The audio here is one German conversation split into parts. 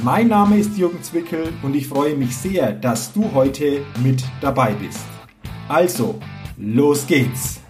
Mein Name ist Jürgen Zwickel und ich freue mich sehr, dass du heute mit dabei bist. Also, los geht's!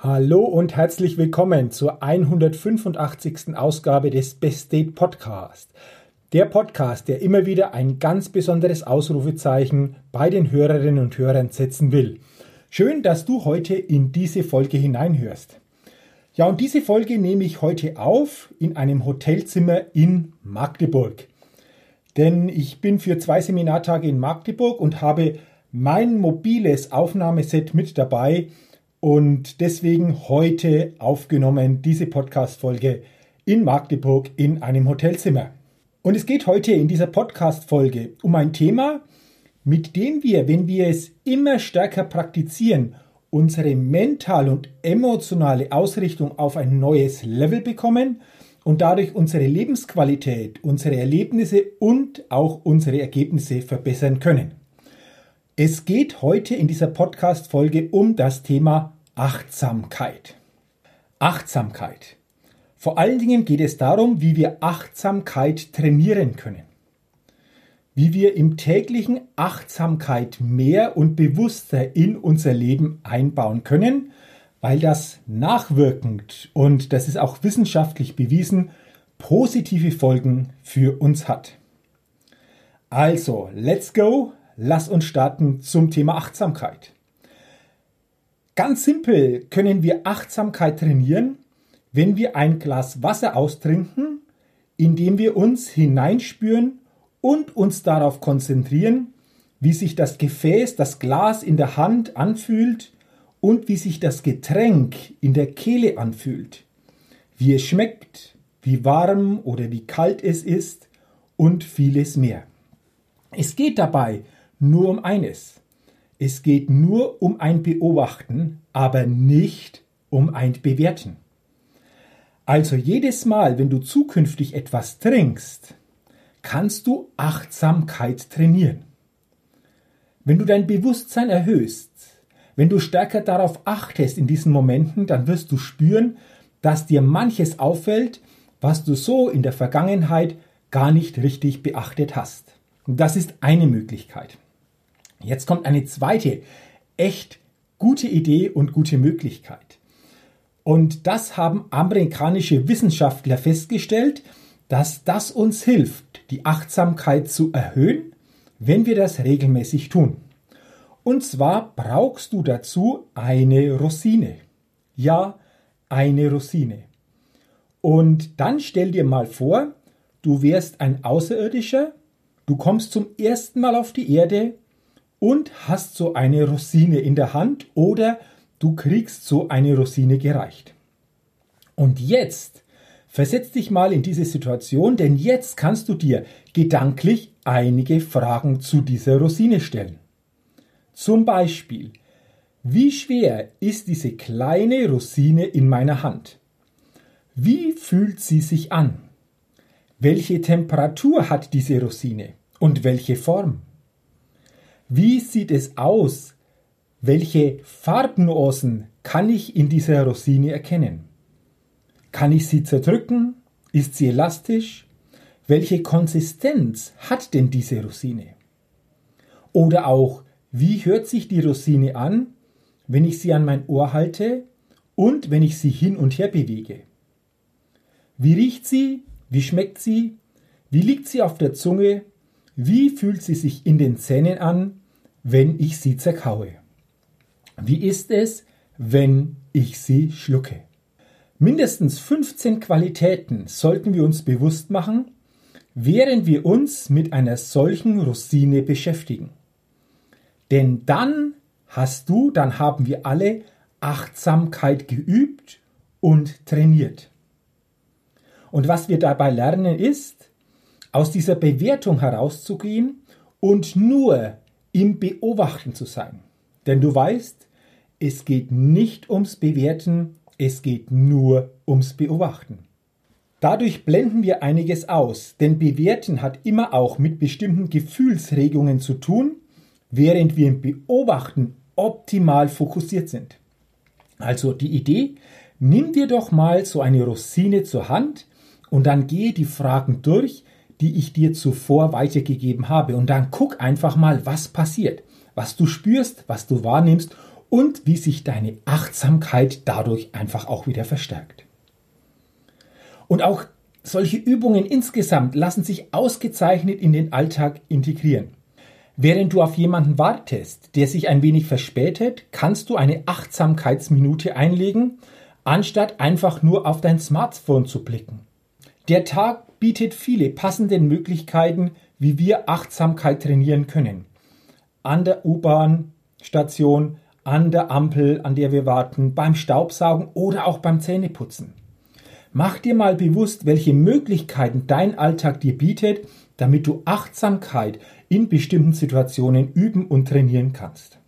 Hallo und herzlich willkommen zur 185. Ausgabe des Best Date Podcast. Der Podcast, der immer wieder ein ganz besonderes Ausrufezeichen bei den Hörerinnen und Hörern setzen will. Schön, dass du heute in diese Folge hineinhörst. Ja, und diese Folge nehme ich heute auf in einem Hotelzimmer in Magdeburg. Denn ich bin für zwei Seminartage in Magdeburg und habe mein mobiles Aufnahmeset mit dabei und deswegen heute aufgenommen diese Podcast-Folge in Magdeburg in einem Hotelzimmer. Und es geht heute in dieser Podcast-Folge um ein Thema, mit dem wir, wenn wir es immer stärker praktizieren, unsere mental und emotionale Ausrichtung auf ein neues Level bekommen und dadurch unsere Lebensqualität, unsere Erlebnisse und auch unsere Ergebnisse verbessern können. Es geht heute in dieser Podcast-Folge um das Thema Achtsamkeit. Achtsamkeit. Vor allen Dingen geht es darum, wie wir Achtsamkeit trainieren können wie wir im täglichen Achtsamkeit mehr und bewusster in unser Leben einbauen können, weil das nachwirkend und das ist auch wissenschaftlich bewiesen, positive Folgen für uns hat. Also, let's go, lass uns starten zum Thema Achtsamkeit. Ganz simpel können wir Achtsamkeit trainieren, wenn wir ein Glas Wasser austrinken, indem wir uns hineinspüren und uns darauf konzentrieren, wie sich das Gefäß, das Glas in der Hand anfühlt und wie sich das Getränk in der Kehle anfühlt, wie es schmeckt, wie warm oder wie kalt es ist und vieles mehr. Es geht dabei nur um eines. Es geht nur um ein Beobachten, aber nicht um ein Bewerten. Also jedes Mal, wenn du zukünftig etwas trinkst, kannst du Achtsamkeit trainieren. Wenn du dein Bewusstsein erhöhst, wenn du stärker darauf achtest in diesen Momenten, dann wirst du spüren, dass dir manches auffällt, was du so in der Vergangenheit gar nicht richtig beachtet hast. Und das ist eine Möglichkeit. Jetzt kommt eine zweite, echt gute Idee und gute Möglichkeit. Und das haben amerikanische Wissenschaftler festgestellt, dass das uns hilft, die Achtsamkeit zu erhöhen, wenn wir das regelmäßig tun. Und zwar brauchst du dazu eine Rosine. Ja, eine Rosine. Und dann stell dir mal vor, du wärst ein Außerirdischer, du kommst zum ersten Mal auf die Erde und hast so eine Rosine in der Hand oder du kriegst so eine Rosine gereicht. Und jetzt Versetz dich mal in diese Situation, denn jetzt kannst du dir gedanklich einige Fragen zu dieser Rosine stellen. Zum Beispiel, wie schwer ist diese kleine Rosine in meiner Hand? Wie fühlt sie sich an? Welche Temperatur hat diese Rosine und welche Form? Wie sieht es aus? Welche Farbnuancen kann ich in dieser Rosine erkennen? Kann ich sie zerdrücken? Ist sie elastisch? Welche Konsistenz hat denn diese Rosine? Oder auch, wie hört sich die Rosine an, wenn ich sie an mein Ohr halte und wenn ich sie hin und her bewege? Wie riecht sie? Wie schmeckt sie? Wie liegt sie auf der Zunge? Wie fühlt sie sich in den Zähnen an, wenn ich sie zerkaue? Wie ist es, wenn ich sie schlucke? Mindestens 15 Qualitäten sollten wir uns bewusst machen, während wir uns mit einer solchen Rosine beschäftigen. Denn dann hast du, dann haben wir alle Achtsamkeit geübt und trainiert. Und was wir dabei lernen ist, aus dieser Bewertung herauszugehen und nur im Beobachten zu sein. Denn du weißt, es geht nicht ums Bewerten, es geht nur ums Beobachten. Dadurch blenden wir einiges aus, denn Bewerten hat immer auch mit bestimmten Gefühlsregungen zu tun, während wir im Beobachten optimal fokussiert sind. Also die Idee, nimm dir doch mal so eine Rosine zur Hand und dann gehe die Fragen durch, die ich dir zuvor weitergegeben habe und dann guck einfach mal, was passiert, was du spürst, was du wahrnimmst und wie sich deine Achtsamkeit dadurch einfach auch wieder verstärkt. Und auch solche Übungen insgesamt lassen sich ausgezeichnet in den Alltag integrieren. Während du auf jemanden wartest, der sich ein wenig verspätet, kannst du eine Achtsamkeitsminute einlegen, anstatt einfach nur auf dein Smartphone zu blicken. Der Tag bietet viele passende Möglichkeiten, wie wir Achtsamkeit trainieren können. An der U-Bahn-Station, an der Ampel, an der wir warten, beim Staubsaugen oder auch beim Zähneputzen. Mach dir mal bewusst, welche Möglichkeiten dein Alltag dir bietet, damit du Achtsamkeit in bestimmten Situationen üben und trainieren kannst.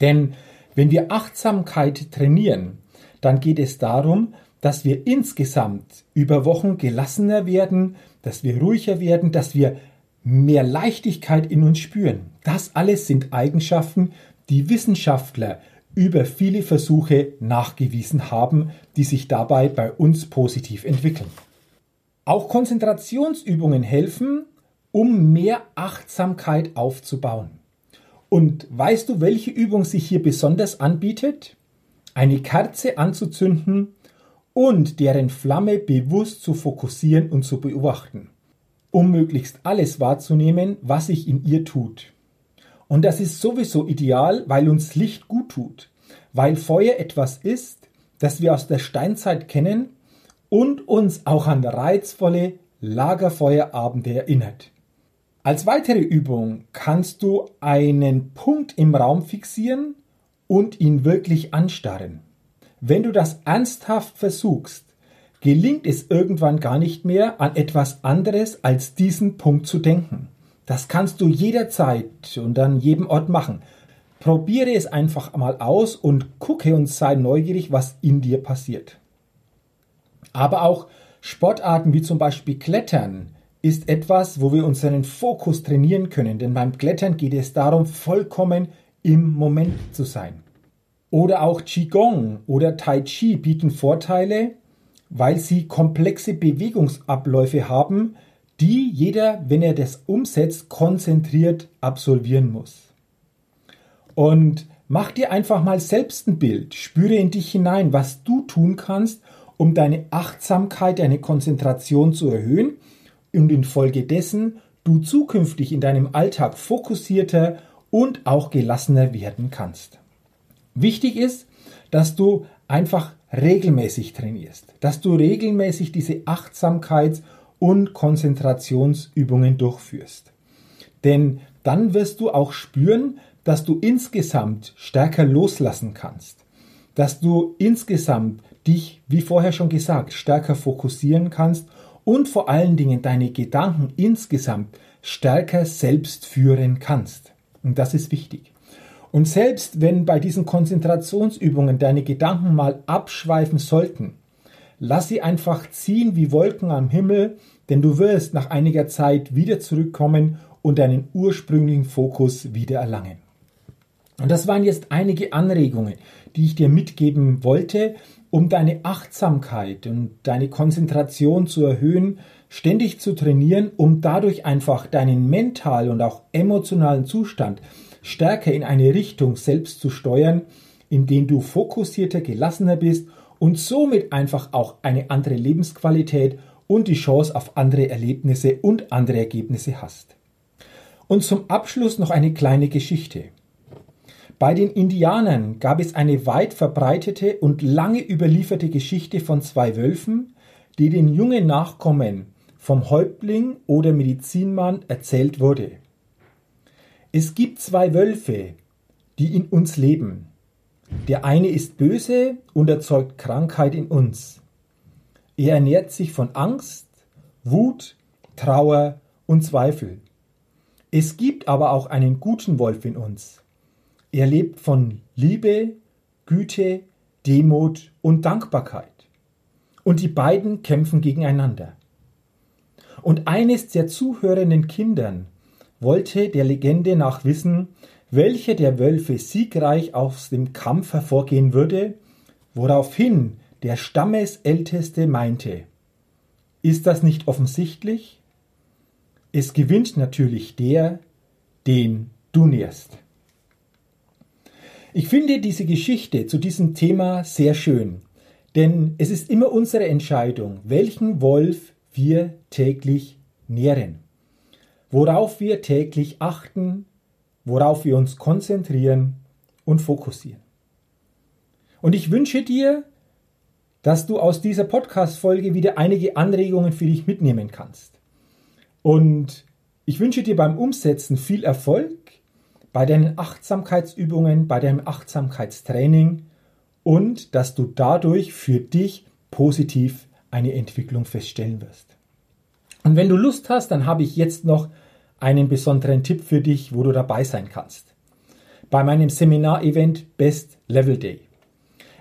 Denn wenn wir Achtsamkeit trainieren, dann geht es darum, dass wir insgesamt über Wochen gelassener werden, dass wir ruhiger werden, dass wir mehr Leichtigkeit in uns spüren. Das alles sind Eigenschaften, die Wissenschaftler über viele Versuche nachgewiesen haben, die sich dabei bei uns positiv entwickeln. Auch Konzentrationsübungen helfen, um mehr Achtsamkeit aufzubauen. Und weißt du, welche Übung sich hier besonders anbietet? Eine Kerze anzuzünden und deren Flamme bewusst zu fokussieren und zu beobachten, um möglichst alles wahrzunehmen, was sich in ihr tut. Und das ist sowieso ideal, weil uns Licht gut tut, weil Feuer etwas ist, das wir aus der Steinzeit kennen und uns auch an reizvolle Lagerfeuerabende erinnert. Als weitere Übung kannst du einen Punkt im Raum fixieren und ihn wirklich anstarren. Wenn du das ernsthaft versuchst, gelingt es irgendwann gar nicht mehr, an etwas anderes als diesen Punkt zu denken. Das kannst du jederzeit und an jedem Ort machen. Probiere es einfach mal aus und gucke und sei neugierig, was in dir passiert. Aber auch Sportarten wie zum Beispiel Klettern ist etwas, wo wir unseren Fokus trainieren können, denn beim Klettern geht es darum, vollkommen im Moment zu sein. Oder auch Qigong oder Tai Chi bieten Vorteile, weil sie komplexe Bewegungsabläufe haben, die jeder, wenn er das umsetzt, konzentriert absolvieren muss. Und mach dir einfach mal selbst ein Bild, spüre in dich hinein, was du tun kannst, um deine Achtsamkeit, deine Konzentration zu erhöhen und infolgedessen du zukünftig in deinem Alltag fokussierter und auch gelassener werden kannst. Wichtig ist, dass du einfach regelmäßig trainierst, dass du regelmäßig diese Achtsamkeits- und Konzentrationsübungen durchführst. Denn dann wirst du auch spüren, dass du insgesamt stärker loslassen kannst, dass du insgesamt dich, wie vorher schon gesagt, stärker fokussieren kannst und vor allen Dingen deine Gedanken insgesamt stärker selbst führen kannst. Und das ist wichtig. Und selbst wenn bei diesen Konzentrationsübungen deine Gedanken mal abschweifen sollten, Lass sie einfach ziehen wie Wolken am Himmel, denn du wirst nach einiger Zeit wieder zurückkommen und deinen ursprünglichen Fokus wieder erlangen. Und das waren jetzt einige Anregungen, die ich dir mitgeben wollte, um deine Achtsamkeit und deine Konzentration zu erhöhen, ständig zu trainieren, um dadurch einfach deinen mentalen und auch emotionalen Zustand stärker in eine Richtung selbst zu steuern, in dem du fokussierter, gelassener bist und somit einfach auch eine andere Lebensqualität und die Chance auf andere Erlebnisse und andere Ergebnisse hast. Und zum Abschluss noch eine kleine Geschichte. Bei den Indianern gab es eine weit verbreitete und lange überlieferte Geschichte von zwei Wölfen, die den jungen Nachkommen vom Häuptling oder Medizinmann erzählt wurde. Es gibt zwei Wölfe, die in uns leben. Der eine ist böse und erzeugt Krankheit in uns. Er ernährt sich von Angst, Wut, Trauer und Zweifel. Es gibt aber auch einen guten Wolf in uns. Er lebt von Liebe, Güte, Demut und Dankbarkeit. Und die beiden kämpfen gegeneinander. Und eines der zuhörenden Kindern wollte der Legende nach wissen, welcher der Wölfe siegreich aus dem Kampf hervorgehen würde, woraufhin der Stammesälteste meinte, ist das nicht offensichtlich? Es gewinnt natürlich der, den du nährst. Ich finde diese Geschichte zu diesem Thema sehr schön, denn es ist immer unsere Entscheidung, welchen Wolf wir täglich nähren, worauf wir täglich achten, worauf wir uns konzentrieren und fokussieren. Und ich wünsche dir, dass du aus dieser Podcast-Folge wieder einige Anregungen für dich mitnehmen kannst. Und ich wünsche dir beim Umsetzen viel Erfolg bei deinen Achtsamkeitsübungen, bei deinem Achtsamkeitstraining und dass du dadurch für dich positiv eine Entwicklung feststellen wirst. Und wenn du Lust hast, dann habe ich jetzt noch einen besonderen Tipp für dich, wo du dabei sein kannst. Bei meinem Seminar-Event Best Level Day.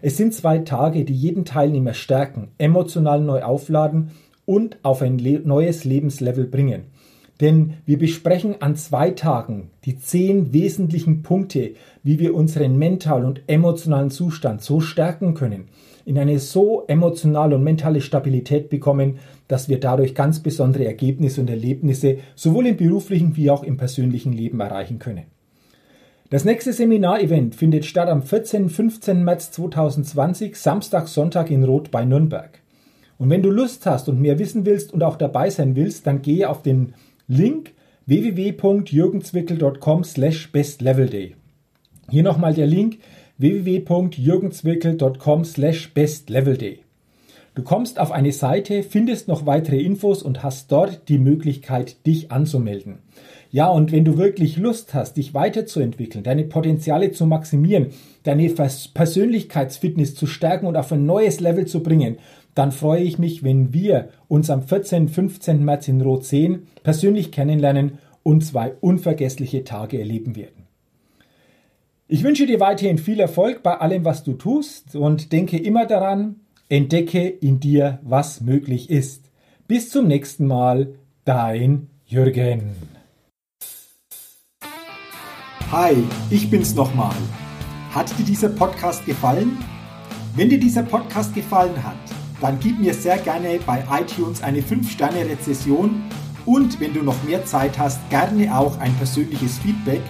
Es sind zwei Tage, die jeden Teilnehmer stärken, emotional neu aufladen und auf ein neues Lebenslevel bringen. Denn wir besprechen an zwei Tagen die zehn wesentlichen Punkte, wie wir unseren mentalen und emotionalen Zustand so stärken können, in eine so emotionale und mentale Stabilität bekommen, dass wir dadurch ganz besondere Ergebnisse und Erlebnisse sowohl im beruflichen wie auch im persönlichen Leben erreichen können. Das nächste Seminarevent findet statt am 14. und 15. März 2020, Samstag, Sonntag in Rot bei Nürnberg. Und wenn du Lust hast und mehr wissen willst und auch dabei sein willst, dann gehe auf den Link www.jürgenzwickel.com slash bestlevelday. Hier nochmal der Link www.jürgenzwickel.com slash bestlevelday. Du kommst auf eine Seite, findest noch weitere Infos und hast dort die Möglichkeit, dich anzumelden. Ja, und wenn du wirklich Lust hast, dich weiterzuentwickeln, deine Potenziale zu maximieren, deine Persönlichkeitsfitness zu stärken und auf ein neues Level zu bringen, dann freue ich mich, wenn wir uns am 14. 15. März in Rot sehen, persönlich kennenlernen und zwei unvergessliche Tage erleben werden. Ich wünsche dir weiterhin viel Erfolg bei allem, was du tust und denke immer daran, entdecke in dir, was möglich ist. Bis zum nächsten Mal, dein Jürgen. Hi, ich bin's nochmal. Hat dir dieser Podcast gefallen? Wenn dir dieser Podcast gefallen hat, dann gib mir sehr gerne bei iTunes eine 5-Sterne-Rezession und wenn du noch mehr Zeit hast, gerne auch ein persönliches Feedback,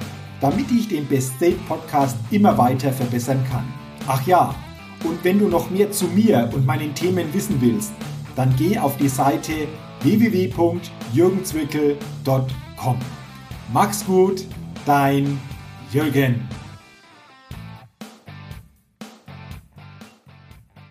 damit ich den Best State Podcast immer weiter verbessern kann. Ach ja, und wenn du noch mehr zu mir und meinen Themen wissen willst, dann geh auf die Seite www.jürgenzwickel.com. Mach's gut! dein Jürgen.